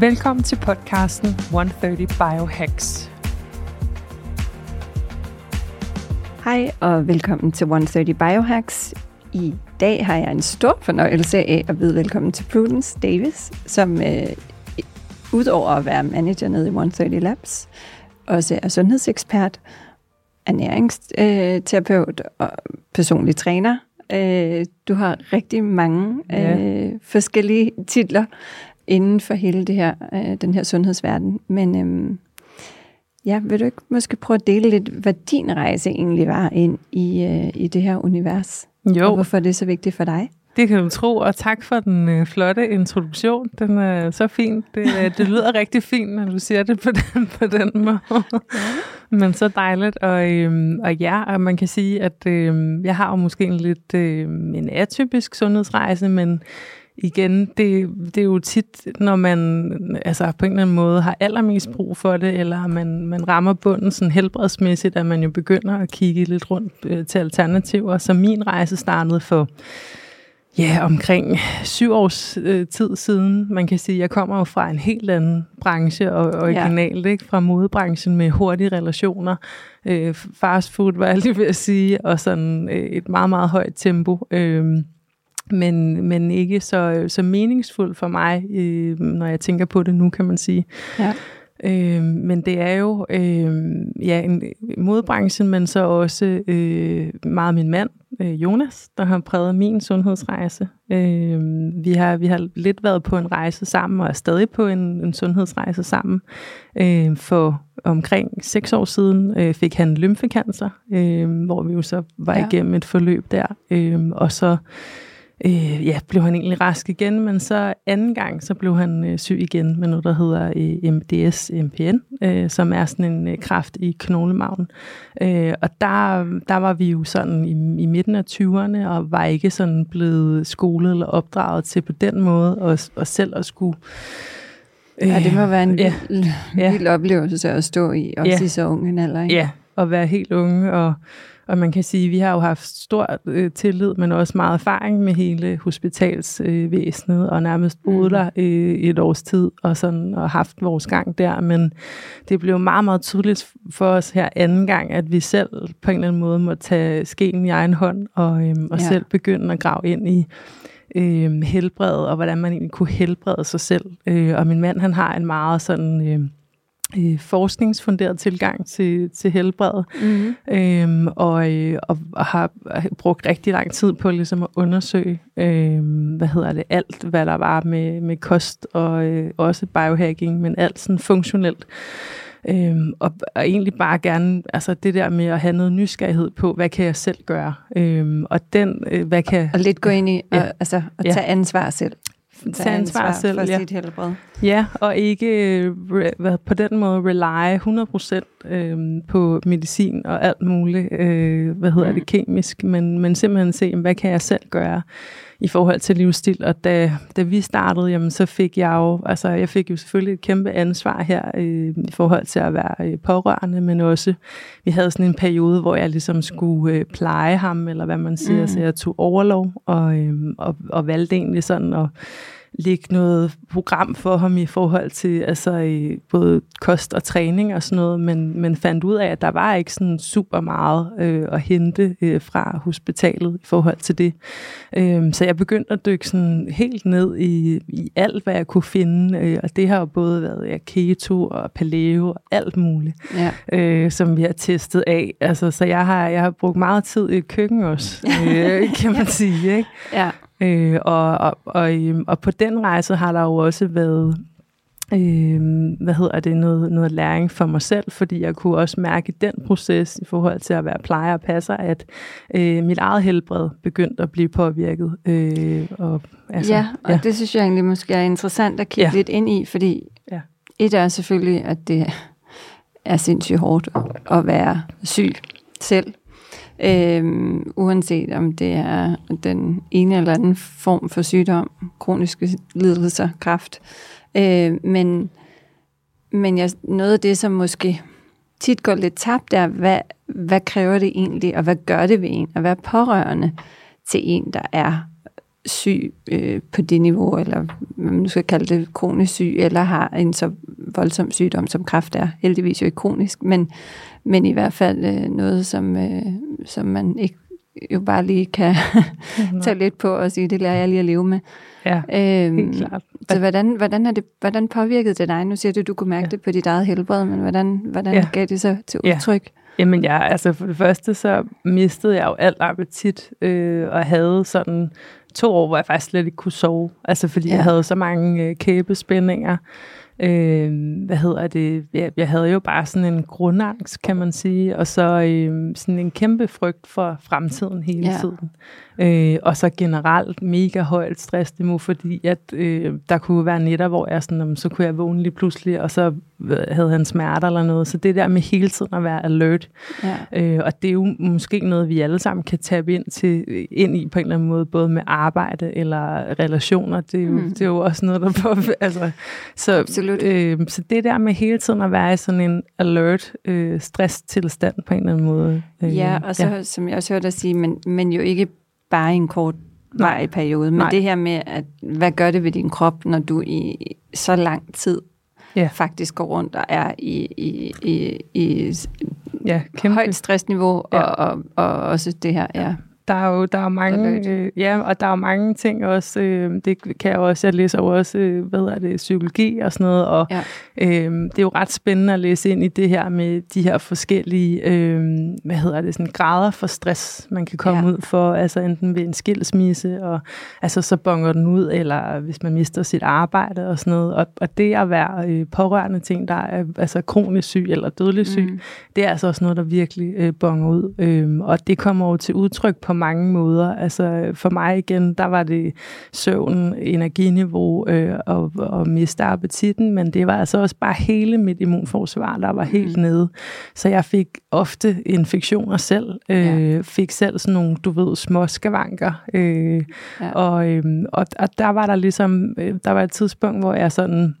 Velkommen til podcasten 130 Biohacks. Hej og velkommen til 130 Biohacks. I dag har jeg en stor fornøjelse af at byde velkommen til Prudence Davis, som øh, udover at være manager nede i 130 Labs, også er sundhedsekspert, ernæringsterapeut og personlig træner. Øh, du har rigtig mange øh, forskellige titler inden for hele det her, øh, den her sundhedsverden. Men øh, Ja, vil du ikke måske prøve at dele lidt, hvad din rejse egentlig var ind i, øh, i det her univers? Jo. Og hvorfor det er så vigtigt for dig? Det kan du tro, og tak for den øh, flotte introduktion. Den er så fin. Det, øh, det lyder rigtig fint, når du siger det på den, på den måde. Ja. Men så dejligt. Og, øh, og ja, og man kan sige, at øh, jeg har jo måske en lidt øh, en atypisk sundhedsrejse, men igen, det, det er jo tit, når man altså på en eller anden måde har allermest brug for det, eller man, man rammer bunden sådan helbredsmæssigt, at man jo begynder at kigge lidt rundt øh, til alternativer. Så min rejse startede for ja, omkring syv års øh, tid siden. Man kan sige, at jeg kommer jo fra en helt anden branche, og originalt, ja. ikke? fra modebranchen med hurtige relationer. Øh, fast food, var jeg lige ved at sige, og sådan øh, et meget, meget højt tempo. Øh, men, men ikke så, så meningsfuld for mig, øh, når jeg tænker på det nu, kan man sige. Ja. Øh, men det er jo øh, ja, en modbranchen, men så også øh, meget min mand, øh, Jonas, der har præget min sundhedsrejse. Øh, vi, har, vi har lidt været på en rejse sammen, og er stadig på en, en sundhedsrejse sammen. Øh, for omkring seks år siden øh, fik han lymfekancer, øh, hvor vi jo så var ja. igennem et forløb der. Øh, og så øh, ja, blev han egentlig rask igen, men så anden gang, så blev han øh, syg igen med noget, der hedder øh, MDS-MPN, øh, som er sådan en øh, kraft i knoglemagen. Øh, og der, der var vi jo sådan i, i midten af 20'erne, og var ikke sådan blevet skolet eller opdraget til på den måde, og, og selv at skulle Øh, ja, det må være en ja, vild, ja. vild oplevelse at stå i, også ja, i så unge en alder. Ikke? Ja, at være helt unge, og og man kan sige, at vi har jo haft stor øh, tillid, men også meget erfaring med hele hospitalsvæsenet, øh, og nærmest boet mm. der øh, et års tid, og, sådan, og haft vores gang der. Men det blev meget, meget tydeligt for os her anden gang, at vi selv på en eller anden måde må tage skeen i egen hånd, og, øh, og ja. selv begynde at grave ind i øh, helbred, og hvordan man egentlig kunne helbrede sig selv. Øh, og min mand, han har en meget sådan... Øh, øh, forskningsfunderet tilgang til, til helbred, mm-hmm. øhm, og, øh, og, og har brugt rigtig lang tid på ligesom at undersøge, øh, hvad hedder det, alt hvad der var med, med kost og øh, også biohacking, men alt sådan funktionelt. Øhm, og, og egentlig bare gerne, altså det der med at have noget nysgerrighed på, hvad kan jeg selv gøre? Øhm, og den, øh, hvad kan... Og lidt gå ind i, ja. og, altså, at tage ja. ansvar selv tage ansvar, ansvar selv. For ja. sit helbred. Ja, og ikke øh, på den måde rely 100% øh, på medicin og alt muligt, øh, hvad hedder mm. det, kemisk, men, men simpelthen se, hvad kan jeg selv gøre i forhold til livsstil. Og da, da vi startede, jamen, så fik jeg jo, altså jeg fik jo selvfølgelig et kæmpe ansvar her øh, i forhold til at være øh, pårørende, men også, vi havde sådan en periode, hvor jeg ligesom skulle øh, pleje ham, eller hvad man siger, mm. så jeg tog overlov, og, øh, og, og valgte egentlig sådan at lægge noget program for ham i forhold til altså, i både kost og træning og sådan noget, men, men fandt ud af, at der var ikke sådan super meget øh, at hente øh, fra hospitalet i forhold til det. Øh, så jeg begyndte at dykke sådan helt ned i, i alt, hvad jeg kunne finde, øh, og det har jo både været ja, keto og paleo og alt muligt, ja. øh, som vi har testet af. Altså, så jeg har, jeg har brugt meget tid i køkken også, øh, kan man sige. Ikke? Ja. Øh, og, og, og, øhm, og på den rejse har der jo også været øh, hvad hedder det, noget, noget læring for mig selv, fordi jeg kunne også mærke i den proces, i forhold til at være plejer og passer, at øh, mit eget helbred begyndte at blive påvirket. Øh, og, altså, ja, og ja. det synes jeg egentlig måske er interessant at kigge ja. lidt ind i, fordi ja. et er selvfølgelig, at det er sindssygt hårdt at, at være syg selv, Øh, uanset om det er den ene eller anden form for sygdom, kroniske lidelser, kræft. Øh, men men jeg, noget af det, som måske tit går lidt tabt, er, hvad, hvad kræver det egentlig, og hvad gør det ved en at være pårørende til en, der er syg øh, på det niveau, eller hvad man nu skal kalde det, kronisk syg, eller har en så voldsom sygdom, som kræft er. Heldigvis jo ikke kronisk, men, men i hvert fald øh, noget, som, øh, som man ikke jo bare lige kan tage lidt på og sige, det lærer jeg lige at leve med. Ja, øhm, helt klart. Så hvordan, hvordan, er det, hvordan påvirkede det dig? Nu siger du, at du kunne mærke ja. det på dit eget helbred, men hvordan, hvordan ja. gav det så til udtryk? Ja. Jamen ja, altså for det første så mistede jeg jo alt appetit, øh, og havde sådan to år, hvor jeg faktisk slet ikke kunne sove. Altså fordi ja. jeg havde så mange øh, kæbespændinger. Øh, hvad hedder det? Jeg, jeg havde jo bare sådan en grundangst, kan man sige, og så øh, sådan en kæmpe frygt for fremtiden hele ja. tiden. Øh, og så generelt mega højt stressniveau, fordi at øh, der kunne være netter, hvor jeg sådan, så kunne jeg vågne lige pludselig, og så havde han smerter eller noget. Så det der med hele tiden at være alert, ja. øh, og det er jo måske noget, vi alle sammen kan tabe ind, til, ind i på en eller anden måde, både med arbejde eller relationer. Det er jo, mm. det er jo også noget, der på, altså, så, Absolut. Øh, så det der med hele tiden at være i sådan en alert øh, stresstilstand på en eller anden måde. Øh, ja, og så ja. som jeg også hørte dig sige, men, men jo ikke bare i en kort vej periode, men Nej. det her med, at hvad gør det ved din krop, når du i så lang tid ja. faktisk går rundt og er i, i, i, i ja, kæmpe. højt stressniveau, ja. og, og, og også det her, ja. Der er jo der er mange, øh, ja, og der er mange ting også. Øh, det kan jeg også. Jeg læser jo også, øh, hvad er det, psykologi og sådan noget. Og ja. øh, det er jo ret spændende at læse ind i det her med de her forskellige, øh, hvad hedder det, sådan grader for stress, man kan komme ja. ud for. Altså enten ved en skilsmisse, og altså så bonger den ud, eller hvis man mister sit arbejde og sådan noget. Og, og det at være øh, pårørende ting, der er altså kronisk syg eller dødelig syg, mm. det er altså også noget, der virkelig øh, bonger ud. Øh, og det kommer jo til udtryk på mange måder. Altså for mig igen, der var det søvn, energiniveau øh, og, og miste appetitten, men det var altså også bare hele mit immunforsvar, der var helt mm. nede. Så jeg fik ofte infektioner selv. Øh, ja. Fik selv sådan nogle, du ved, små skavanker. Øh, ja. og, øh, og, og der var der ligesom, øh, der var et tidspunkt, hvor jeg sådan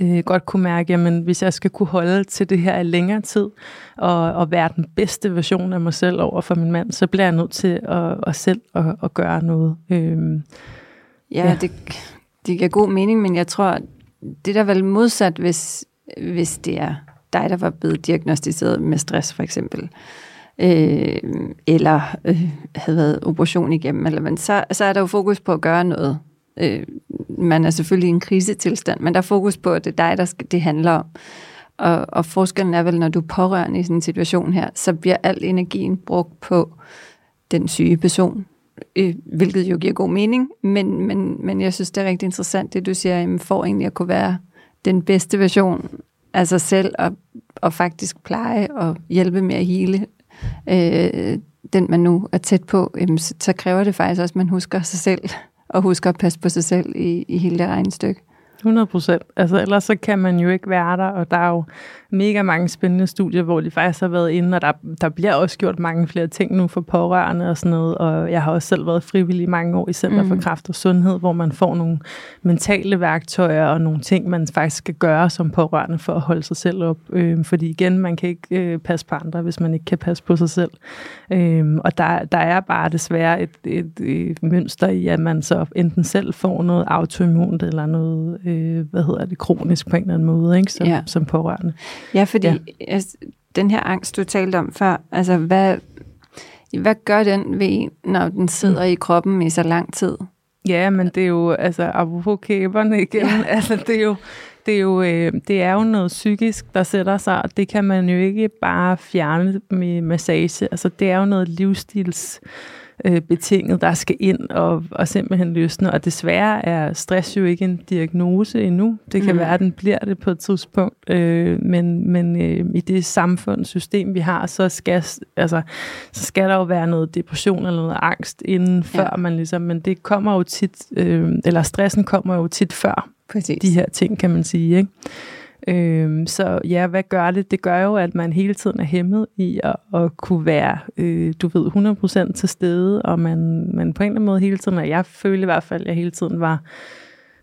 øh, godt kunne mærke, at hvis jeg skal kunne holde til det her i længere tid, og, og være den bedste version af mig selv over for min mand, så bliver jeg nødt til at, at selv at, at gøre noget. Øh, ja, ja. Det, det giver god mening, men jeg tror, det der er vel modsat, hvis, hvis det er dig, der var blevet diagnostiseret med stress for eksempel, øh, eller øh, havde været operation igennem, eller, men så, så er der jo fokus på at gøre noget Øh, man er selvfølgelig i en krisetilstand, men der er fokus på, at det er dig, der skal, det handler om. Og, og forskellen er vel, når du er pårørende i sådan en situation her, så bliver al energien brugt på den syge person, øh, hvilket jo giver god mening, men, men, men jeg synes, det er rigtig interessant, det du siger, jamen, for egentlig at kunne være den bedste version af sig selv, og, og faktisk pleje og hjælpe med at hele øh, den, man nu er tæt på, jamen, så, så kræver det faktisk også, at man husker sig selv og huske at passe på sig selv i, i hele det regnestykke. 100 procent. Altså, ellers så kan man jo ikke være der, og der er jo mega mange spændende studier, hvor de faktisk har været inde, og der, der bliver også gjort mange flere ting nu for pårørende og sådan noget, og jeg har også selv været frivillig i mange år i Center mm. for Kraft og Sundhed, hvor man får nogle mentale værktøjer og nogle ting, man faktisk skal gøre som pårørende for at holde sig selv op. Øh, fordi igen, man kan ikke øh, passe på andre, hvis man ikke kan passe på sig selv. Øh, og der, der er bare desværre et, et, et mønster i, at man så enten selv får noget autoimmunt eller noget, øh, hvad hedder det, kronisk på en eller anden måde, ikke, som, ja. som pårørende. Ja, fordi ja. Altså, den her angst, du talte om før, altså hvad, hvad gør den ved en, når den sidder mm. i kroppen i så lang tid? Ja, men det er jo, altså apropos kæberne igen, ja. altså det er jo, det er, jo, øh, det er jo noget psykisk, der sætter sig, og det kan man jo ikke bare fjerne med massage. Altså det er jo noget livsstils øh, betinget, der skal ind og, og simpelthen løsne. Og desværre er stress jo ikke en diagnose endnu. Det kan mm. være, at den bliver det på et tidspunkt. Øh, men men øh, i det samfundssystem, vi har, så skal, altså, så skal der jo være noget depression eller noget angst inden før ja. man ligesom, men det kommer jo tit, øh, eller stressen kommer jo tit før Præcis. de her ting, kan man sige. Ikke? Øhm, så ja, hvad gør det? Det gør jo, at man hele tiden er hæmmet i at, at kunne være, øh, du ved, 100% til stede, og man, man på en eller anden måde hele tiden, og jeg følte i hvert fald, at jeg hele tiden var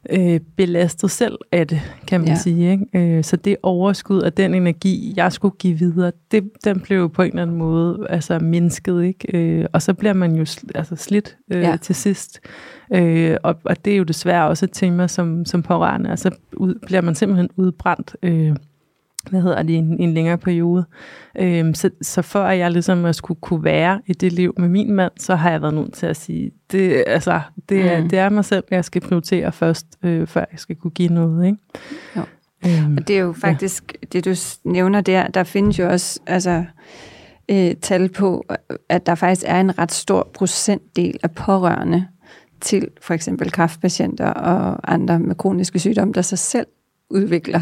øh, belastet selv af det, kan man ja. sige. Ikke? Øh, så det overskud af den energi, jeg skulle give videre, det, den blev jo på en eller anden måde altså, mindsket. Ikke? Øh, og så bliver man jo altså, slidt øh, ja. til sidst. Øh, og, og det er jo desværre også et tema som, som pårørende. Altså ud, bliver man simpelthen udbrændt. Øh, hvad hedder det, en, en længere periode. Øhm, så, så før jeg ligesom at skulle kunne være i det liv med min mand, så har jeg været nødt til at sige, det, altså, det, er, mm. det er mig selv, jeg skal prioritere først, øh, før jeg skal kunne give noget. Ikke? Jo. Øhm, og det er jo faktisk, ja. det du nævner der, der findes jo også altså, øh, tal på, at der faktisk er en ret stor procentdel af pårørende til for eksempel kraftpatienter og andre med kroniske sygdomme, der sig selv udvikler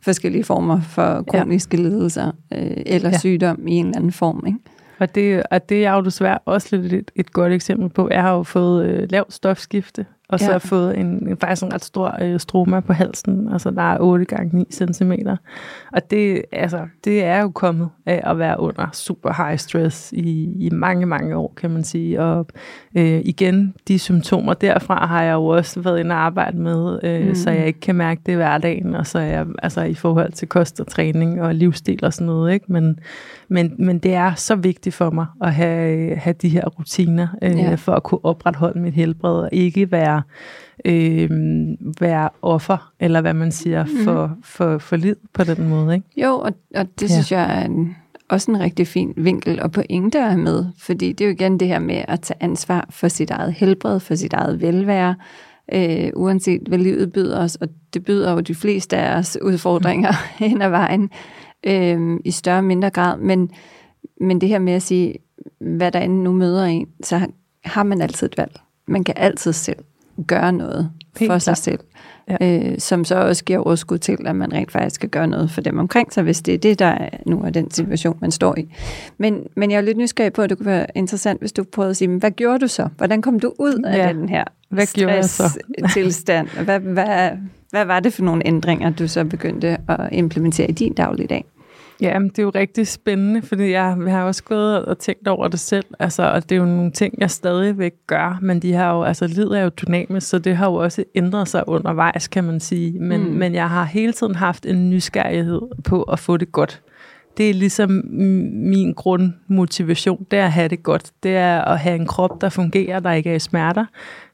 forskellige former for kroniske ja. lidelser øh, eller ja. sygdom i en eller anden form. Ikke? Og det, og det er jo desværre også lidt et, et godt eksempel på. Jeg har jo fået øh, lavt stofskifte, og så ja. har fået en, faktisk en ret stor øh, stroma på halsen. Altså der er 8 gange 9 cm. Og det, altså, det er jo kommet af at være under super high stress i, i mange, mange år, kan man sige. Og øh, igen, de symptomer derfra har jeg jo også været inde og arbejde med, øh, mm. så jeg ikke kan mærke det hverdagen. Og så er jeg altså i forhold til kost og træning og livsstil og sådan noget. Ikke? Men, men, men det er så vigtigt for mig at have, have de her rutiner, øh, ja. for at kunne opretholde mit helbred og ikke være øh, være offer, eller hvad man siger, mm. for, for, for lid på den måde. Ikke? Jo, og, og det ja. synes jeg er en, også en rigtig fin vinkel og pointe at have med, fordi det er jo igen det her med at tage ansvar for sit eget helbred, for sit eget velvære, øh, uanset hvad livet byder os, og det byder jo de fleste af os udfordringer mm. hen ad vejen, øh, i større og mindre grad, men, men det her med at sige, hvad der end nu møder en, så har man altid et valg. Man kan altid selv gøre noget Helt for sig selv. Ja. Øh, som så også giver overskud til, at man rent faktisk skal gøre noget for dem omkring sig, hvis det er det, der er, nu er den situation, man står i. Men, men jeg er lidt nysgerrig på, at det kunne være interessant, hvis du prøvede at sige, hvad gjorde du så? Hvordan kom du ud af ja. den her hvad stress-tilstand? Hvad, hvad, hvad var det for nogle ændringer, du så begyndte at implementere i din dagligdag? Ja, det er jo rigtig spændende, fordi jeg, har også gået og tænkt over det selv, altså, og det er jo nogle ting, jeg stadigvæk gør, men de har jo, altså livet er jo dynamisk, så det har jo også ændret sig undervejs, kan man sige, men, mm. men jeg har hele tiden haft en nysgerrighed på at få det godt. Det er ligesom min grundmotivation, det er at have det godt. Det er at have en krop, der fungerer, der ikke er i smerter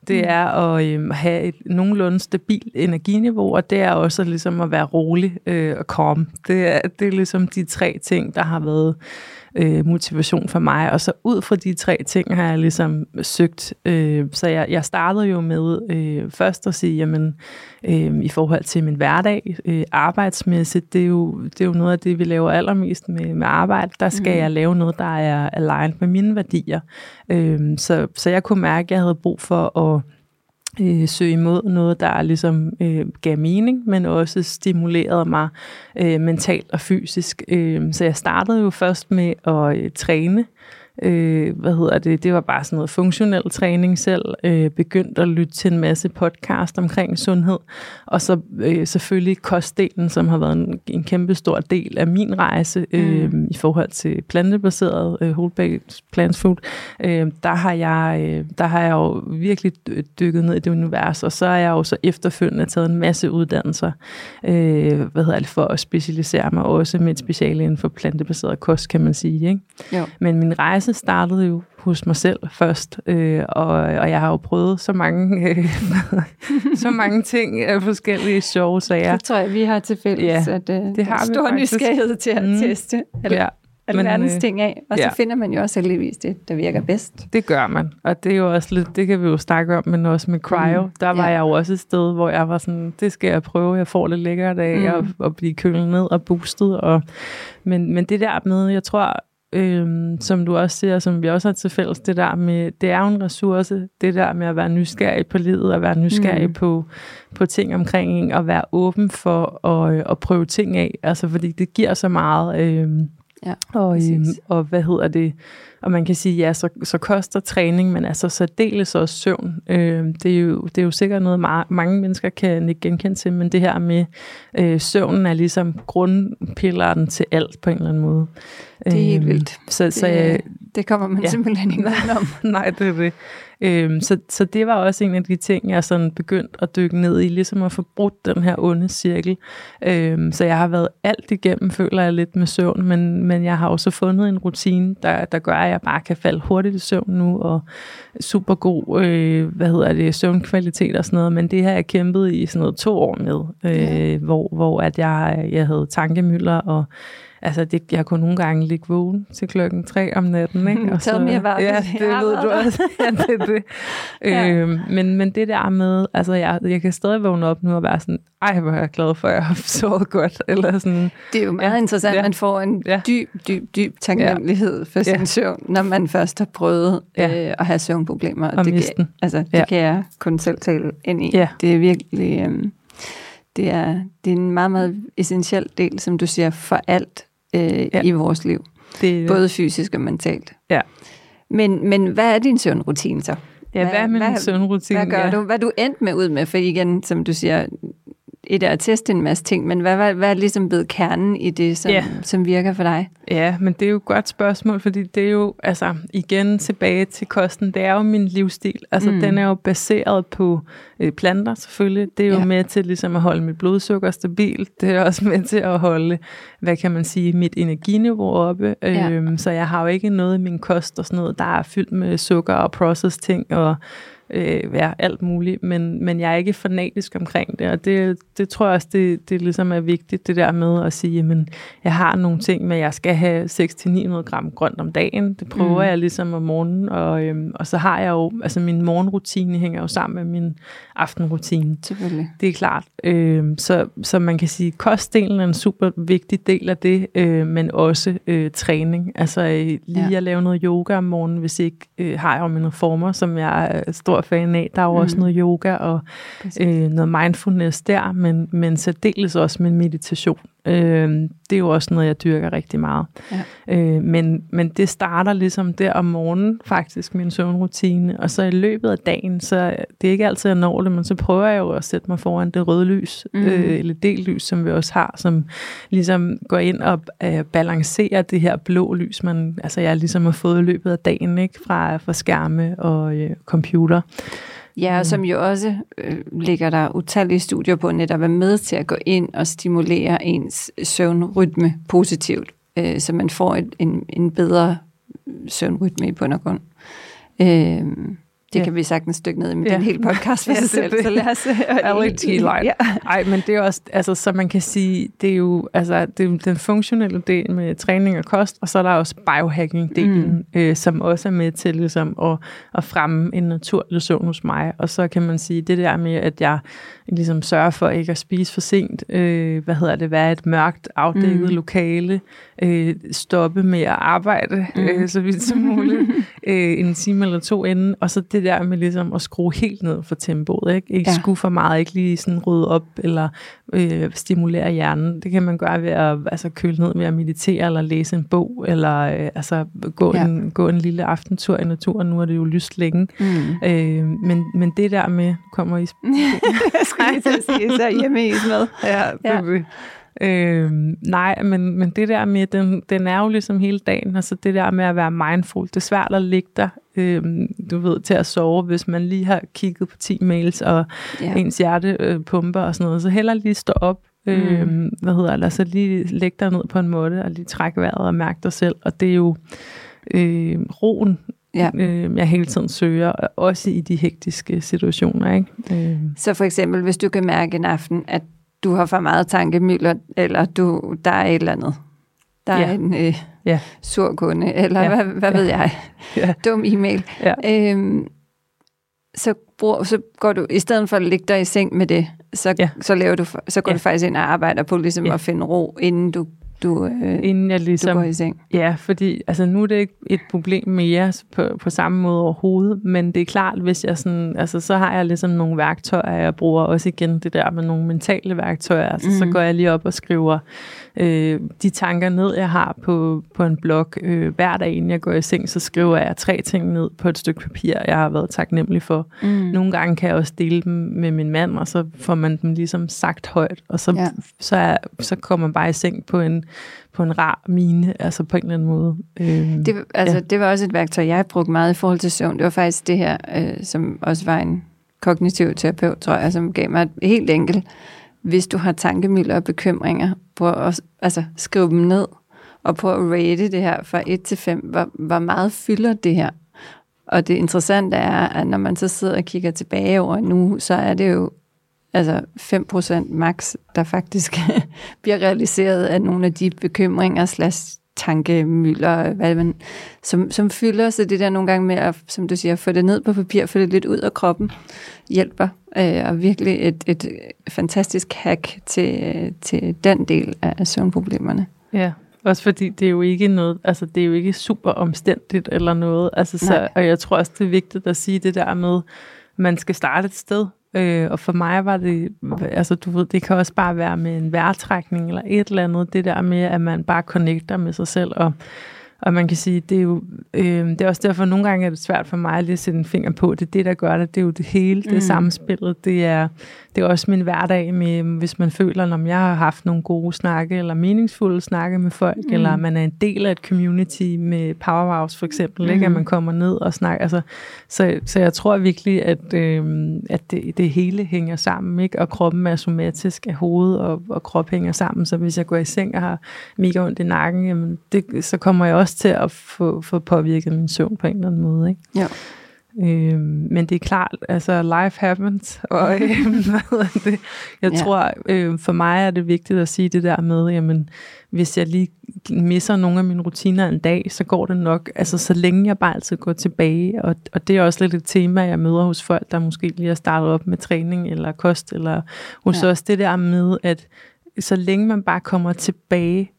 det mm. er at øh, have et nogenlunde stabilt energiniveau, og det er også ligesom at være rolig øh, og calm. Det er, det er ligesom de tre ting, der har været øh, motivation for mig. Og så ud fra de tre ting har jeg ligesom søgt. Øh, så jeg, jeg startede jo med øh, først at sige, jamen øh, i forhold til min hverdag, øh, arbejdsmæssigt, det er, jo, det er jo noget af det, vi laver allermest med, med arbejde. Der skal mm. jeg lave noget, der er aligned med mine værdier. Øh, så, så jeg kunne mærke, at jeg havde brug for at øh, søge imod noget, der ligesom øh, gav mening, men også stimulerede mig øh, mentalt og fysisk. Øh, så jeg startede jo først med at øh, træne, øh, hvad hedder det, det var bare sådan noget funktionel træning selv, øh, begyndt at lytte til en masse podcast omkring sundhed, og så øh, selvfølgelig kostdelen, som har været en, en kæmpe stor del af min rejse øh, mm. i forhold til plantebaseret øh, whole-based plant food, øh, der, har jeg, øh, der har jeg jo virkelig dykket ned i det univers, og så er jeg jo så efterfølgende taget en masse uddannelser, øh, hvad hedder det, for at specialisere mig også med et speciale inden for plantebaseret kost, kan man sige. Ikke? Jo. Men min rejse rejse startede jo hos mig selv først, øh, og, og jeg har jo prøvet så mange, øh, så mange ting af forskellige sjove sager. Det tror jeg, vi har til fælles, ja, at øh, det har stor nysgerrighed til at mm. teste eller, ja, alverdens øh, ting af, og ja. så finder man jo også heldigvis det, der virker bedst. Det gør man, og det er jo også lidt, det kan vi jo snakke om, men også med cryo, mm. der var ja. jeg jo også et sted, hvor jeg var sådan, det skal jeg prøve, jeg får lidt lækkert af mm. at, at blive kølet ned og boostet, og, men, men det der med, jeg tror, øhm, som du også siger, som vi også har til fælles, det der med, det er jo en ressource, det der med at være nysgerrig på livet, og være nysgerrig mm. på, på ting omkring en, og være åben for at, at prøve ting af, altså fordi det giver så meget, øhm, Ja, og, øhm, og hvad hedder det, og man kan sige, ja, så, så koster træning, men altså særdeles også søvn. Øh, det, er jo, det er jo sikkert noget, meget, mange mennesker kan ikke genkende til, men det her med øh, søvnen er ligesom grundpilleren til alt på en eller anden måde. Det er helt vildt. Så, det, så, øh, det kommer man ja. simpelthen ikke om. Nej, det er det. Øhm, så, så det var også en af de ting, jeg sådan begyndte at dykke ned i, ligesom at få brudt den her onde cirkel. Øhm, så jeg har været alt igennem, føler jeg lidt med søvn, men, men jeg har også fundet en rutine, der, der gør, at jeg bare kan falde hurtigt i søvn nu, og super god, øh, hvad hedder det, søvnkvalitet og sådan noget, men det har jeg kæmpet i sådan noget to år med, øh, ja. hvor, hvor at jeg, jeg havde tankemøller, og Altså, det, jeg kunne nogle gange ligge vågen til klokken tre om natten, ikke? Og Tell så, me about ja, det ved du også. ja, det det. ja. øhm, men, men det der med, altså, jeg, jeg kan stadig vågne op nu og være sådan, ej, hvor er jeg glad for, at jeg har sovet godt. Eller sådan. Det er jo meget ja, interessant, at ja. man får en ja. dyb, dyb, dyb taknemmelighed ja. for sin ja. søvn, når man først har prøvet ja. øh, at have søvnproblemer. Og det, kan, altså, det ja. kan jeg kun selv tale ind i. Ja. Det er virkelig... Øh, det er, det er en meget, meget essentiel del, som du siger, for alt øh, ja. i vores liv. Det, Både fysisk og mentalt. Ja. Men, men hvad er din søvnrutine så? Ja, hvad, hvad er min hvad, søvnrutine? Hvad gør ja. du? Hvad du endt med ud med? For igen, som du siger, et at teste en masse ting, men hvad, hvad, hvad er ligesom blevet kernen i det, som, ja. som virker for dig? Ja, men det er jo et godt spørgsmål, fordi det er jo, altså igen tilbage til kosten, det er jo min livsstil. Altså mm. den er jo baseret på øh, planter selvfølgelig. Det er jo ja. med til ligesom at holde mit blodsukker stabilt. Det er også med til at holde, hvad kan man sige, mit energiniveau oppe. Ja. Øhm, så jeg har jo ikke noget i min kost og sådan noget, der er fyldt med sukker og processed ting og øh, være alt muligt, men, men jeg er ikke fanatisk omkring det, og det, det tror jeg også, det, det ligesom er vigtigt, det der med at sige, men jeg har nogle ting med, at jeg skal have 6-900 gram grønt om dagen, det prøver mm. jeg ligesom om morgenen, og, øhm, og så har jeg jo, altså min morgenrutine hænger jo sammen med min aftenrutine. Selvfølgelig. Det er klart. Øhm, så, så man kan sige, kostdelen er en super vigtig del af det, øh, men også øh, træning. Altså øh, lige ja. at lave noget yoga om morgenen, hvis ikke øh, har jeg jo mine former, som jeg er stor fan af. Der er jo mm. også noget yoga og øh, noget mindfulness der, men, men særdeles også med meditation. Øh, det er jo også noget, jeg dyrker rigtig meget. Ja. Øh, men, men det starter ligesom der om morgenen, faktisk, min søvnrutine. Og så i løbet af dagen, så det er ikke altid, jeg når det, men så prøver jeg jo at sætte mig foran det røde lys, mm. øh, eller lys, som vi også har, som ligesom går ind og øh, balancerer det her blå lys, man, altså jeg ligesom har fået i løbet af dagen, ikke? Fra, fra skærme og øh, computer. Ja, og mm. som jo også øh, ligger der utallige studier på netop er med til at gå ind og stimulere ens søvnrytme positivt, øh, så man får et, en, en bedre søvnrytme i bund og grund. Øh, det ja. kan vi sagtens stykke ned i med ja. den hele podcast for ja, sig selv. Det. Så lad os høre ja. Ej, men det er også, altså, så man kan sige, det er jo altså, det er den funktionelle del med træning og kost, og så er der også biohacking-delen, mm. øh, som også er med til ligesom, at, at fremme en naturlig søvn hos mig. Og så kan man sige, det der med, at jeg ligesom sørger for ikke at spise for sent, øh, hvad hedder det, være et mørkt, afdækket mm. lokale, øh, stoppe med at arbejde mm. øh, så vidt som muligt, øh, en time eller to inden, og så det der med ligesom at skrue helt ned for tempoet, ikke, ikke ja. skue for meget, ikke lige sådan rydde op, eller øh, stimulere hjernen. Det kan man gøre ved at altså, køle ned ved at meditere, eller læse en bog, eller øh, altså, gå, ja. en, gå en lille aftentur i naturen. Nu er det jo lyst længe. Mm. Øh, men, men det der med, kommer I... Jeg skal lige til at sige, så hjemme i med. Ja, det ja. Øh, nej, men, men det der med, den, den er jo ligesom hele dagen, altså det der med at være mindful, det er svært at ligge der, øh, du ved, til at sove, hvis man lige har kigget på 10 mails, og ja. ens hjerte øh, pumper og sådan noget, så heller lige stå op, øh, mm. hvad hedder det, så lige lægge dig ned på en måde, og lige trække vejret og mærke dig selv, og det er jo øh, roen, ja. øh, jeg hele tiden søger, også i de hektiske situationer. Ikke? Øh. Så for eksempel, hvis du kan mærke en aften, at du har for meget tankemøller, eller du, der er et eller andet. Der ja. er en øh, ja. sur kunde, eller ja. hvad, hvad ja. ved jeg, ja. dum e-mail. Ja. Øhm, så, brug, så går du, i stedet for at ligge dig i seng med det, så, ja. så, laver du, så går ja. du faktisk ind og arbejder på ligesom ja. at finde ro, inden du du, øh, inden jeg ligesom, du går i seng. Ja, fordi altså, nu er det ikke et problem mere på, på samme måde overhovedet, men det er klart, hvis jeg sådan, altså, så har jeg ligesom nogle værktøjer, jeg bruger også igen det der med nogle mentale værktøjer. Altså, mm. Så går jeg lige op og skriver øh, de tanker ned, jeg har på, på en blog. Øh, hver dag, inden jeg går i seng, så skriver jeg tre ting ned på et stykke papir, jeg har været taknemmelig for. Mm. Nogle gange kan jeg også dele dem med min mand, og så får man dem ligesom sagt højt, og så, ja. så, er, så kommer man bare i seng på en, på en rar mine, altså på en eller anden måde. Øh, det, altså, ja. det var også et værktøj, jeg brugte meget i forhold til søvn. Det var faktisk det her, øh, som også var en kognitiv terapeut, tror jeg, som gav mig et helt enkelt hvis du har tankemøller og bekymringer, på at altså, skrive dem ned, og på at rate det her fra 1 til 5, hvor, hvor meget fylder det her? Og det interessante er, at når man så sidder og kigger tilbage over nu, så er det jo altså 5% max, der faktisk bliver realiseret af nogle af de bekymringer slash tankemøller, hvad man, som, som fylder sig det der nogle gange med at, som du siger, få det ned på papir, få det lidt ud af kroppen, hjælper. Øh, og virkelig et, et fantastisk hack til, til den del af søvnproblemerne. Ja, også fordi det er jo ikke noget, altså det er jo ikke super omstændigt eller noget. Altså så, og jeg tror også, det er vigtigt at sige det der med, man skal starte et sted. Øh, og for mig var det, altså du ved, det kan også bare være med en vejrtrækning eller et eller andet, det der med, at man bare connecter med sig selv og og man kan sige, det er jo øh, det er også derfor, at nogle gange er det svært for mig at lige sætte en finger på. Det er det, der gør det. Det er jo det hele, det mm. samspillet. Det er, det er også min hverdag, med, hvis man føler, når jeg har haft nogle gode snakke, eller meningsfulde snakke med folk, mm. eller man er en del af et community med Powerhouse for eksempel, mm. ikke? at man kommer ned og snakker. Altså, så, så jeg tror virkelig, at, øh, at det, det hele hænger sammen, ikke? og kroppen er somatisk af hovedet, og, og krop hænger sammen. Så hvis jeg går i seng og har mega ondt i nakken, jamen det, så kommer jeg også til at få, få påvirket min søvn på en eller anden måde. Ikke? Ja. Øhm, men det er klart, altså life happens, og øh, det? jeg ja. tror, øh, for mig er det vigtigt at sige det der med, jamen, hvis jeg lige misser nogle af mine rutiner en dag, så går det nok, altså så længe jeg bare altid går tilbage, og, og det er også lidt et tema, jeg møder hos folk, der måske lige har startet op med træning eller kost, eller hos ja. os det der med, at så længe man bare kommer tilbage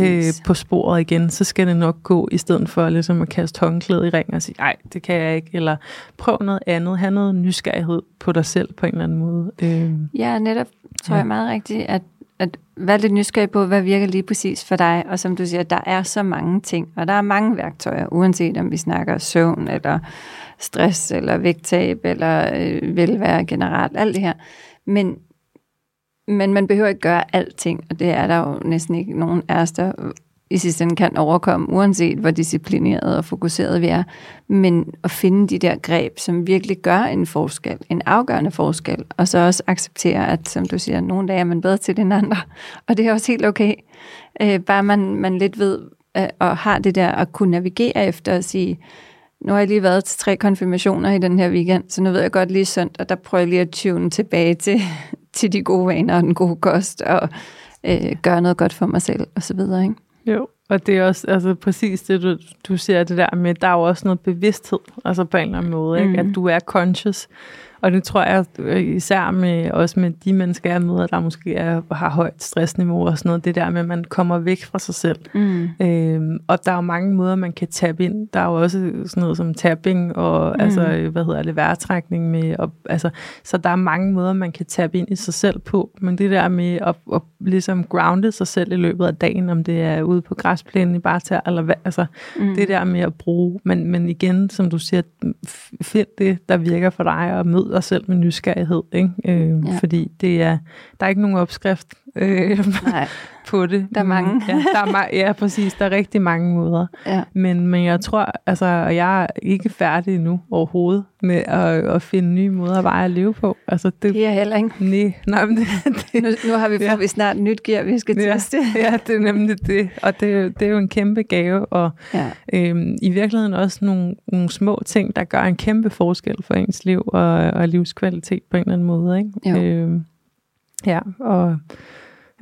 øh, på sporet igen, så skal det nok gå, i stedet for ligesom at kaste håndklædet i ring og sige, nej, det kan jeg ikke, eller prøv noget andet, have noget nysgerrighed på dig selv på en eller anden måde. Øh, ja, netop tror ja. jeg meget rigtigt, at, at være lidt nysgerrig på, hvad virker lige præcis for dig, og som du siger, der er så mange ting, og der er mange værktøjer, uanset om vi snakker søvn, eller stress, eller vægttab, eller øh, velvære generelt, alt det her. Men men man behøver ikke gøre alting, og det er der jo næsten ikke nogen af os, der i sidste ende kan overkomme, uanset hvor disciplineret og fokuseret vi er. Men at finde de der greb, som virkelig gør en forskel, en afgørende forskel, og så også acceptere, at som du siger, nogle dage er man bedre til den andre, og det er også helt okay. Øh, bare man, man lidt ved, øh, og har det der at kunne navigere efter at sige, nu har jeg lige været til tre konfirmationer i den her weekend, så nu ved jeg godt lige søndag, der prøver jeg lige at tune tilbage til, til de gode vaner og den gode kost, og øh, gøre noget godt for mig selv, og så videre, ikke? Jo, og det er også altså, præcis det, du, du siger det der med, der er jo også noget bevidsthed, altså på en eller anden måde, ikke? Mm. at du er conscious, og det tror jeg især med, også med de mennesker, jeg møder, der måske er, har højt stressniveau og sådan noget, det der med, at man kommer væk fra sig selv. Mm. Øhm, og der er jo mange måder, man kan tabe ind. Der er jo også sådan noget som tapping og mm. altså, hvad hedder det, værtrækning med. Og, altså, så der er mange måder, man kan tabe ind i sig selv på. Men det der med at, at ligesom grounde sig selv i løbet af dagen, om det er ude på græsplænen i Barter, eller hvad, altså mm. det der med at bruge. Men, men igen, som du siger, find det, der virker for dig, og mød dig selv med nysgerrighed, ikke? Øh, ja. fordi det er, der er ikke nogen opskrift øh, Nej. på det. Der er mange. ja, der er ma- ja, præcis. Der er rigtig mange måder. Ja. Men, men jeg tror, altså, og jeg er ikke færdig nu overhovedet med at, at finde nye måder at veje at leve på. Altså, det, det er heller ikke. Nej, nej men det, det, nu, nu har vi, ja. vi snart nyt gear, vi skal ja, teste. Ja, det er nemlig det. Og det, det er jo en kæmpe gave. Og ja. øhm, i virkeligheden også nogle, nogle små ting, der gør en kæmpe forskel for ens liv og, og livskvalitet på en eller anden måde. Ikke? Jo. Øhm, ja, og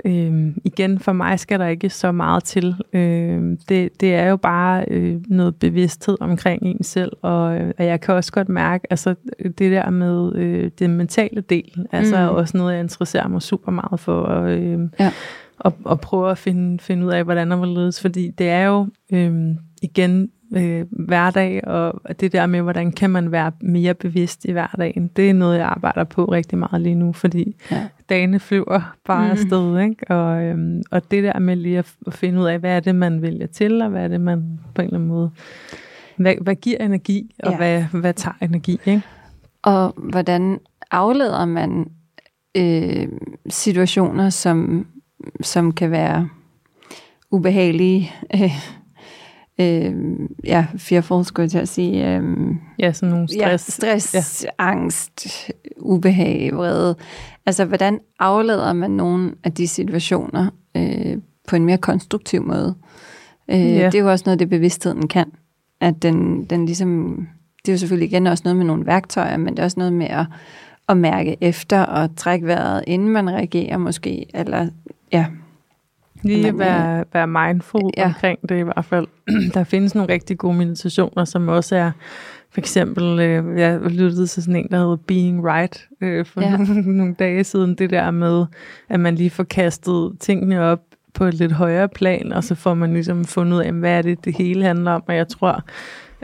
Øh, igen, for mig skal der ikke så meget til. Øh, det, det er jo bare øh, noget bevidsthed omkring en selv, og, øh, og jeg kan også godt mærke, altså det der med øh, den mentale del, altså mm. også noget, jeg interesserer mig super meget for. Og, øh, ja. og, og prøve at finde, finde ud af, hvordan og hvorledes, fordi det er jo øhm, igen øh, hverdag, og det der med, hvordan kan man være mere bevidst i hverdagen, det er noget, jeg arbejder på rigtig meget lige nu, fordi ja. dagene flyver bare mm. afsted, ikke? Og, øhm, og det der med lige at finde ud af, hvad er det, man vælger til, og hvad er det, man på en eller anden måde, hvad, hvad giver energi, og ja. hvad, hvad tager energi, ikke? Og hvordan afleder man øh, situationer, som, som kan være ubehagelige, øh, øh, ja, fearful, skulle jeg til at sige. Øh, ja, sådan nogle stress. Ja, stress, ja. angst, ubehag, vrede. Altså, hvordan aflader man nogle af de situationer øh, på en mere konstruktiv måde? Øh, ja. Det er jo også noget, det bevidstheden kan. At den, den ligesom, det er jo selvfølgelig igen også noget med nogle værktøjer, men det er også noget med at, at mærke efter og trække vejret, inden man reagerer måske, eller ja, Lige at være, være mindful ja. omkring det i hvert fald. Der findes nogle rigtig gode meditationer, som også er, for eksempel, øh, jeg lyttede til sådan en, der hedder Being Right øh, for ja. nogle, nogle dage siden. Det der med, at man lige får kastet tingene op på et lidt højere plan, og så får man ligesom fundet ud af, hvad er det, det hele handler om. Og jeg tror,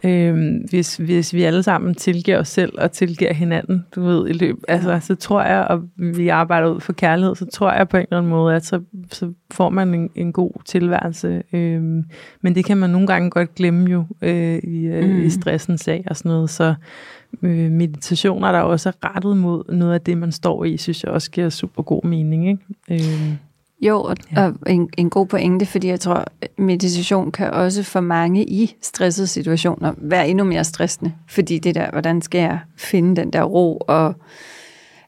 Øhm, hvis, hvis vi alle sammen tilgiver os selv og tilgiver hinanden, du ved, i løb, altså, så tror jeg, og vi arbejder ud for kærlighed, så tror jeg på en eller anden måde, at så, så får man en, en god tilværelse. Øhm, men det kan man nogle gange godt glemme jo øh, i, øh, mm. i stressens sag og sådan noget. Så øh, meditationer, der også er rettet mod noget af det, man står i, synes jeg også giver super god mening. Ikke? Øhm. Jo, og, ja. og en, en god pointe, fordi jeg tror, meditation kan også for mange i stressede situationer være endnu mere stressende. Fordi det der, hvordan skal jeg finde den der ro og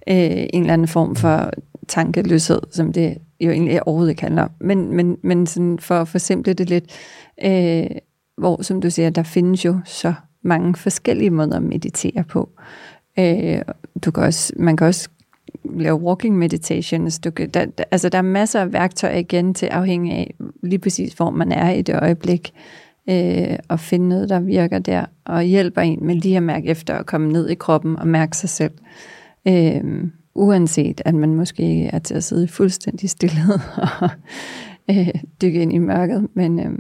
øh, en eller anden form for tankeløshed, som det jo egentlig overhovedet ikke handler om. Men, men, men sådan for at forsimple det lidt, øh, hvor som du siger, der findes jo så mange forskellige måder at meditere på. Øh, du kan også, man kan også lave walking meditations. Du kan, der, der, altså der er masser af værktøjer igen til afhængig af lige præcis, hvor man er i det øjeblik, øh, og finde noget, der virker der, og hjælper en med lige at mærke efter at komme ned i kroppen og mærke sig selv. Øh, uanset at man måske er til at sidde i fuldstændig stillhed og øh, dykke ind i mørket. Men øh,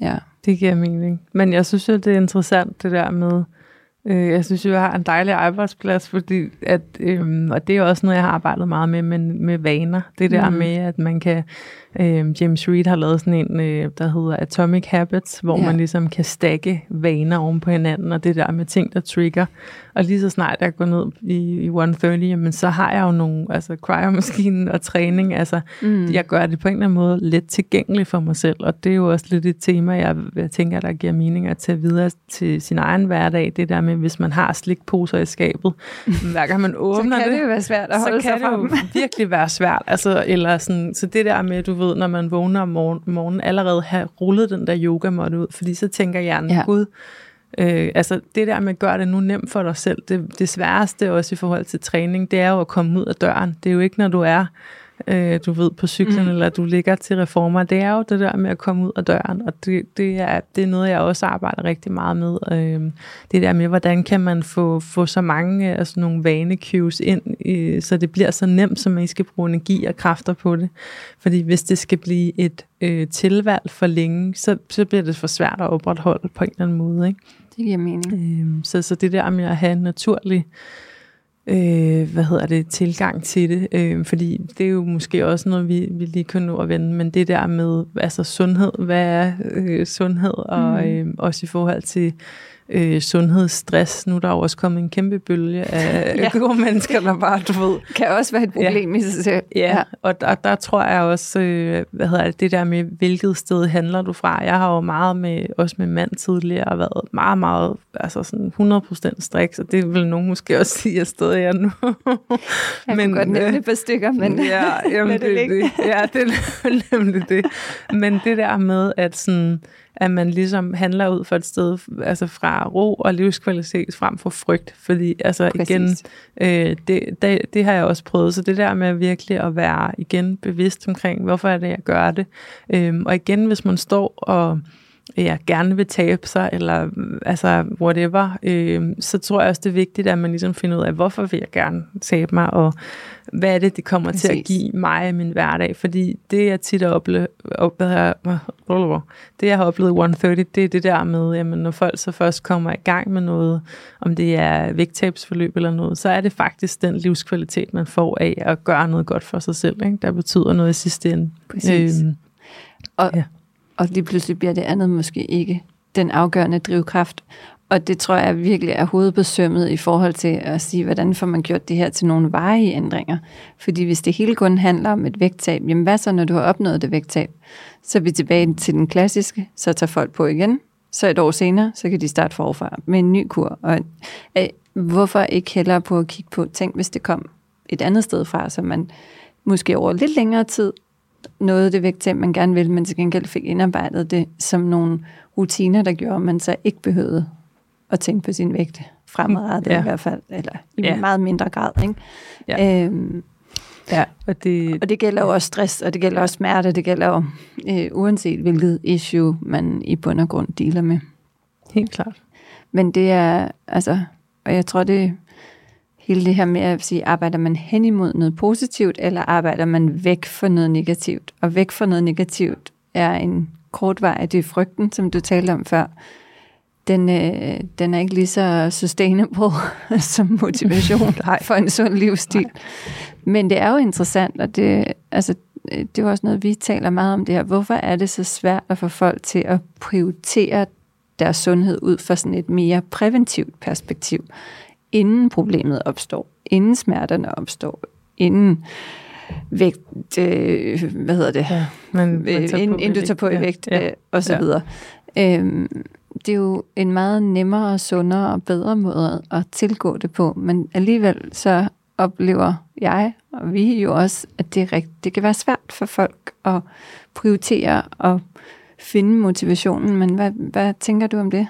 ja. Det giver mening. Men jeg synes jo, det er interessant det der med, Øh, jeg synes jeg har en dejlig arbejdsplads, fordi at, øhm, og det er også noget, jeg har arbejdet meget med, men med vaner. Det der mm. med, at man kan, øh, James Reed har lavet sådan en, øh, der hedder Atomic Habits, hvor ja. man ligesom kan stakke vaner oven på hinanden, og det der med ting, der trigger. Og lige så snart jeg går ned i, i 130, jamen, så har jeg jo nogle, altså cryo-maskinen og træning, altså mm. jeg gør det på en eller anden måde let tilgængeligt for mig selv, og det er jo også lidt et tema, jeg, jeg tænker, der giver mening at tage videre til sin egen hverdag, det der med, hvis man har slikposer i skabet, hver gang man åbner det, så kan det, det jo være svært at holde så kan det jo virkelig være svært, altså, eller sådan, så det der med, du ved, når man vågner om morgen, morgenen, allerede have rullet den der yoga ud, fordi så tænker hjernen, ja. gud, Øh, altså det der med at gøre det nu nemt for dig selv, det, det sværeste også i forhold til træning, det er jo at komme ud af døren. Det er jo ikke, når du er, øh, du ved, på cyklen, mm. eller du ligger til reformer. Det er jo det der med at komme ud af døren, og det, det, er, det er noget, jeg også arbejder rigtig meget med. Øh, det der med, hvordan kan man få, få så mange altså nogle vanecues ind, øh, så det bliver så nemt, så man ikke skal bruge energi og kræfter på det. Fordi hvis det skal blive et øh, tilvalg for længe, så, så bliver det for svært at opretholde på en eller anden måde. Ikke? Det giver mening. Øh, så, så det der med at have en naturlig øh, hvad hedder det, tilgang til det, øh, fordi det er jo måske også noget, vi, vi lige kan nå at vende, men det der med altså sundhed, hvad er øh, sundhed, og mm. øh, også i forhold til øh, sundhedsstress. Nu er der jo også kommet en kæmpe bølge af ja. gode mennesker, der bare, du ved... Kan også være et problem ja. i sig selv. Ja, ja. og der, der tror jeg også, øh, hvad hedder det, det der med, hvilket sted handler du fra. Jeg har jo meget med, også med mand tidligere, været meget, meget, altså sådan 100% striks, og det vil nogen måske også sige, at jeg stadig er nu. jeg men, kunne godt nævne et par stykker, men ja, jamen, det, det, det, ja, det er nemlig det. Men det der med, at sådan, at man ligesom handler ud for et sted, altså fra ro og livskvalitet frem for frygt, fordi altså Præcis. igen, øh, det, det, det har jeg også prøvet, så det der med virkelig at være igen bevidst omkring, hvorfor er det, jeg gør det, øhm, og igen, hvis man står og ja, gerne vil tabe sig, eller altså whatever, øh, så tror jeg også, det er vigtigt, at man ligesom finder ud af, hvorfor vil jeg gerne tabe mig, og hvad er det, det kommer Præcis. til at give mig i min hverdag. Fordi det, jeg tit har oplevet, det jeg har oplevet i 130, det er det der med, jamen, når folk så først kommer i gang med noget, om det er vægttabsforløb eller noget, så er det faktisk den livskvalitet, man får af at gøre noget godt for sig selv, ikke? der betyder noget i sidste ende. Præcis. Øhm, og, ja og lige pludselig bliver det andet måske ikke den afgørende drivkraft. Og det tror jeg virkelig er hovedbesømmet i forhold til at sige, hvordan får man gjort det her til nogle varige ændringer. Fordi hvis det hele kun handler om et vægttab, jamen hvad så, når du har opnået det vægttab? Så er vi tilbage til den klassiske, så tager folk på igen. Så et år senere, så kan de starte forfra med en ny kur. Og øh, hvorfor ikke hellere på at kigge på, tænk hvis det kom et andet sted fra, så man måske over lidt længere tid nåede det vægttab, man gerne ville, men til gengæld fik indarbejdet det som nogle rutiner, der gjorde, at man så ikke behøvede at tænke på sin vægt fremadrettet ja. i hvert fald, eller i ja. meget mindre grad. Ikke? Ja. Øhm, ja, og, det, og det gælder jo også stress, og det gælder også smerte, det gælder jo øh, uanset hvilket issue, man i bund og grund dealer med. Helt klart. Men det er, altså, og jeg tror, det hele det her med at sige, arbejder man hen imod noget positivt, eller arbejder man væk fra noget negativt? Og væk fra noget negativt er en kort vej, det er frygten, som du talte om før den, øh, den er ikke lige så sustainable som motivation for en sund livsstil. Nej. Men det er jo interessant, og det, altså, det er også noget, vi taler meget om det her. Hvorfor er det så svært at få folk til at prioritere deres sundhed ud fra sådan et mere præventivt perspektiv, inden problemet opstår, inden smerterne opstår, inden vægt, øh, hvad hedder det, ja, man, man øh, inden, inden du tager på i vægt, ja, øh, og så ja. videre. Øhm, det er jo en meget nemmere, sundere og bedre måde at tilgå det på, men alligevel så oplever jeg og vi jo også, at det, er rigt, det kan være svært for folk at prioritere og finde motivationen, men hvad, hvad tænker du om det?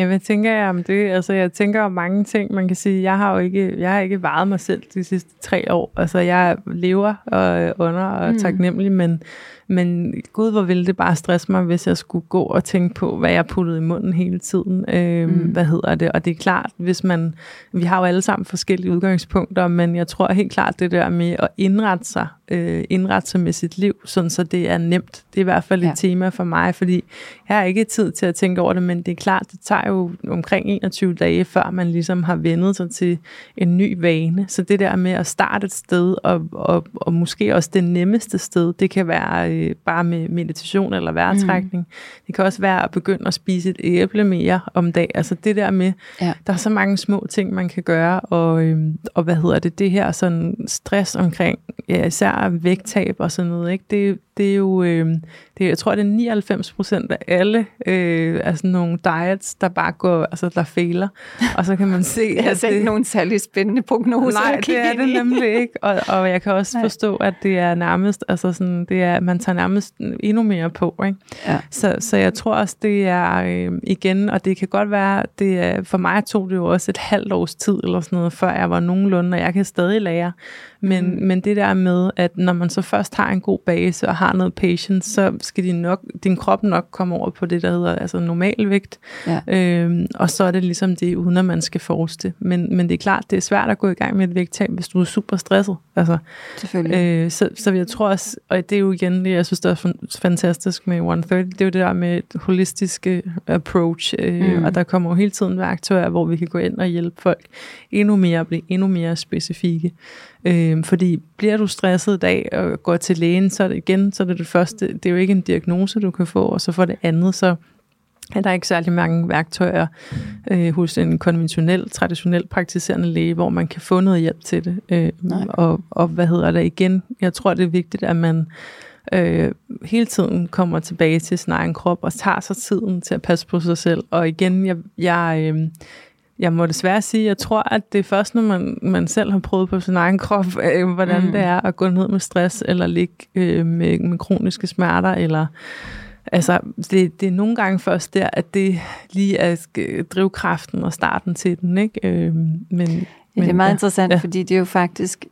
Ja, hvad tænker jeg om det? Altså, jeg tænker om mange ting. Man kan sige, jeg har jo ikke, jeg har ikke varet mig selv de sidste tre år. Altså, jeg lever og under og mm. taknemmelig, men men gud, hvor ville det bare stresse mig, hvis jeg skulle gå og tænke på, hvad jeg puttede i munden hele tiden. Øh, mm. Hvad hedder det? Og det er klart, hvis man... Vi har jo alle sammen forskellige udgangspunkter, men jeg tror helt klart, det der med at indrette sig, øh, indrette sig med sit liv, sådan så det er nemt. Det er i hvert fald ja. et tema for mig, fordi jeg har ikke tid til at tænke over det, men det er klart, det tager jo omkring 21 dage, før man ligesom har vendet sig til en ny vane. Så det der med at starte et sted, og, og, og måske også det nemmeste sted, det kan være øh, bare med meditation eller vejrtrækning. Mm. Det kan også være at begynde at spise et æble mere om dag. Altså det der med, ja. der er så mange små ting, man kan gøre, og, øh, og hvad hedder det, det her sådan stress omkring, ja, især vægttab og sådan noget, ikke? Det, det er jo, øh, det, jeg tror, det er 99 procent af alle øh, altså nogle diets, der bare går, altså der fejler. Og så kan man se... jeg har selv det, nogen særlig spændende prognoser. Nej, det er det nemlig ikke. Og, og jeg kan også Nej. forstå, at det er nærmest, altså sådan, det er, man tager nærmest endnu mere på. Ikke? Ja. Så, så jeg tror også, det er øh, igen, og det kan godt være, det er, for mig tog det jo også et halvt års tid eller sådan noget, før jeg var nogenlunde, og jeg kan stadig lære. Men, mm. men det der med, at når man så først har en god base og har noget patience, så skal din, nok, din krop nok komme over på det, der hedder altså normalvægt. Ja. Øhm, og så er det ligesom det, uden at man skal force det. Men, men det er klart, det er svært at gå i gang med et vægttab, hvis du er super stresset. Altså, Selvfølgelig. Øh, så, så jeg tror også, og det er jo igen det, jeg synes, der er fantastisk med 130, det er jo det der med et holistisk approach, øh, mm. og der kommer jo hele tiden værktøjer, hvor vi kan gå ind og hjælpe folk endnu mere at blive endnu mere specifikke. Øh, fordi bliver du stresset i dag og går til lægen, så er det igen, så er det det første, det er jo ikke en diagnose, du kan få, og så for det andet, så er der ikke særlig mange værktøjer øh, hos en konventionel, traditionel praktiserende læge, hvor man kan få noget hjælp til det. Øh, og, og hvad hedder det igen? Jeg tror, det er vigtigt, at man øh, hele tiden kommer tilbage til sin egen krop og tager sig tiden til at passe på sig selv. Og igen, jeg, jeg, øh, jeg må desværre sige, jeg tror, at det er først, når man, man selv har prøvet på sin egen krop, øh, hvordan mm. det er at gå ned med stress, eller ligge øh, med, med kroniske smerter, eller altså, det, det er nogle gange først der, at det lige er drivkraften og starten til den, ikke? Øh, men, men, ja, det er meget ja, interessant, ja. fordi det er jo faktisk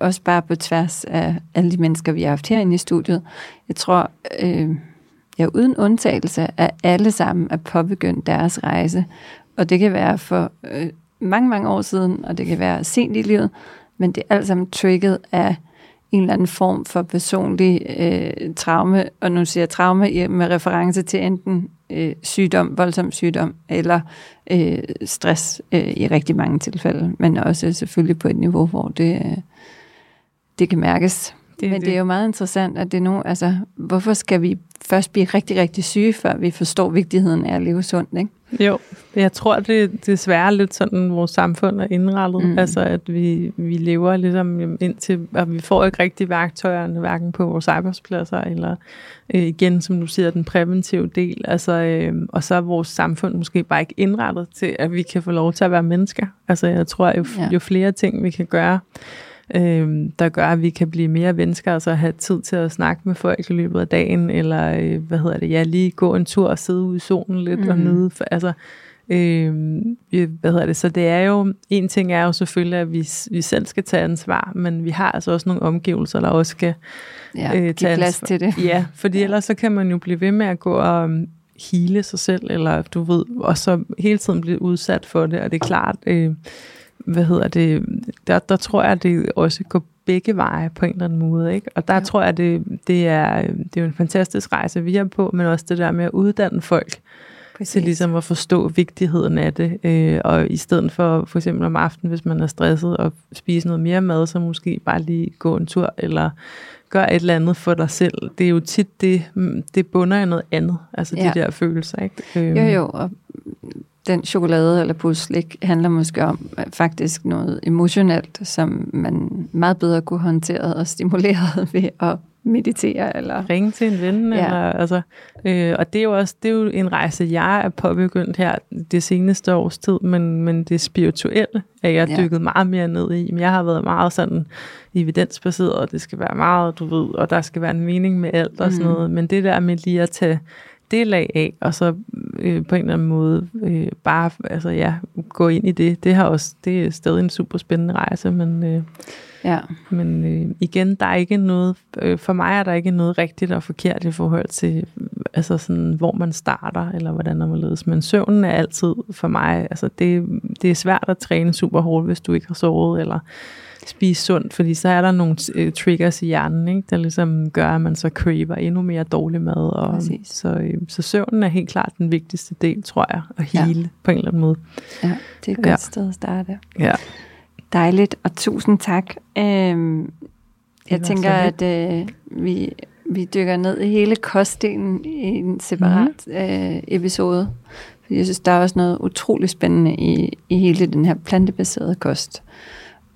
også bare på tværs af alle de mennesker, vi har haft herinde i studiet. Jeg tror, øh, ja, uden undtagelse, at alle sammen er påbegyndt deres rejse. Og det kan være for øh, mange, mange år siden, og det kan være sent i livet, men det er alt sammen trigget af en eller anden form for personlig øh, traume, og nu siger jeg traume med reference til enten øh, sygdom, voldsom sygdom, eller øh, stress øh, i rigtig mange tilfælde, men også selvfølgelig på et niveau, hvor det, øh, det kan mærkes. Det, men det. det er jo meget interessant, at det nu, altså, hvorfor skal vi først blive rigtig, rigtig syge, før vi forstår vigtigheden af at leve sundt, ikke? Jo, jeg tror, det er desværre lidt sådan, vores samfund er indrettet. Mm. Altså, at vi, vi lever ligesom indtil, og vi får ikke rigtig værktøjerne, hverken på vores arbejdspladser, eller øh, igen, som du siger, den præventive del. Altså, øh, og så er vores samfund måske bare ikke indrettet til, at vi kan få lov til at være mennesker. Altså, jeg tror, jo, ja. jo flere ting, vi kan gøre, øh, der gør, at vi kan blive mere mennesker, altså have tid til at snakke med folk i løbet af dagen, eller øh, hvad hedder det, ja, lige gå en tur og sidde ude i solen lidt mm. og nyde, for, altså, øh, hvad hedder det, så det er jo, en ting er jo selvfølgelig, at vi, vi selv skal tage ansvar, men vi har altså også nogle omgivelser, der også skal ja, øh, tage plads ansvar. til det. Ja, fordi ja. ellers så kan man jo blive ved med at gå og um, hele sig selv, eller du ved, og så hele tiden blive udsat for det, og det er klart, øh, hvad hedder det, der, der tror jeg, at det også går begge veje på en eller anden måde. Ikke? Og der ja. tror jeg, det, det, er, det er en fantastisk rejse, vi er på, men også det der med at uddanne folk Præcis. til ligesom at forstå vigtigheden af det. Øh, og i stedet for for eksempel om aftenen, hvis man er stresset, og spise noget mere mad, så måske bare lige gå en tur, eller gøre et eller andet for dig selv. Det er jo tit, det, det bunder i noget andet, altså ja. de der følelser. Ikke? Øh. Jo, jo, og den chokolade eller puslik handler måske om øh, faktisk noget emotionelt, som man meget bedre kunne håndtere og stimulere ved at meditere. Eller... Ringe til en ven. Ja. Eller, altså, øh, og det er jo også det er jo en rejse, jeg er påbegyndt her det seneste års tid, men, men det spirituelle er jeg ja. dykket meget mere ned i. Men jeg har været meget sådan evidensbaseret, og det skal være meget, du ved, og der skal være en mening med alt og sådan mm. noget. Men det der med lige at tage det lag af, og så øh, på en eller anden måde øh, bare altså, ja, gå ind i det. Det, har også, det er stadig en super spændende rejse, men, øh, ja. men øh, igen, der er ikke noget, øh, for mig er der ikke noget rigtigt og forkert i forhold til, altså sådan, hvor man starter, eller hvordan man ledes. Men søvnen er altid for mig, altså det, det er svært at træne super hårdt, hvis du ikke har sovet, eller spise sundt, fordi så er der nogle uh, triggers i hjernen, ikke, der ligesom gør, at man så craver endnu mere dårlig mad. Og, så, øh, så søvnen er helt klart den vigtigste del, tror jeg, at hele ja. på en eller anden måde. Ja, det er et godt ja. sted at starte. Ja. Dejligt, og tusind tak. Øhm, jeg tænker, at øh, vi, vi dykker ned i hele kostdelen i en separat mm. øh, episode. Fordi jeg synes, der er også noget utrolig spændende i, i hele den her plantebaserede kost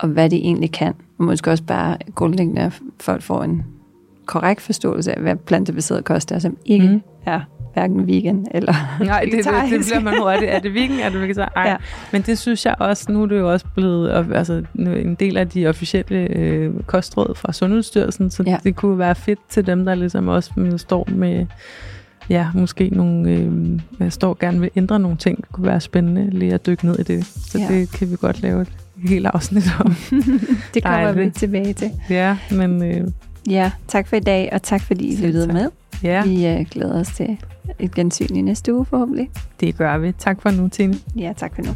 og hvad det egentlig kan. Og måske også bare grundlæggende, at folk får en korrekt forståelse af, hvad plantebaseret kost er, som ikke mm. er hverken vegan eller Nej, det, det, det bliver man hurtigt. Er det vegan? Er det vegetarisk? Ja. Men det synes jeg også, nu er det jo også blevet altså, en del af de officielle øh, kostråd fra Sundhedsstyrelsen, så ja. det kunne være fedt til dem, der ligesom også står med ja, måske nogle, øh, jeg står gerne vil ændre nogle ting. Det kunne være spændende lige at dykke ned i det. Så ja. det kan vi godt lave et helt afsnit om. det kommer vi tilbage til. Ja, men... Øh, ja, tak for i dag, og tak fordi I lyttede med. Ja. Vi øh, glæder os til et gensyn i næste uge forhåbentlig. Det gør vi. Tak for nu, Tine. Ja, tak for nu.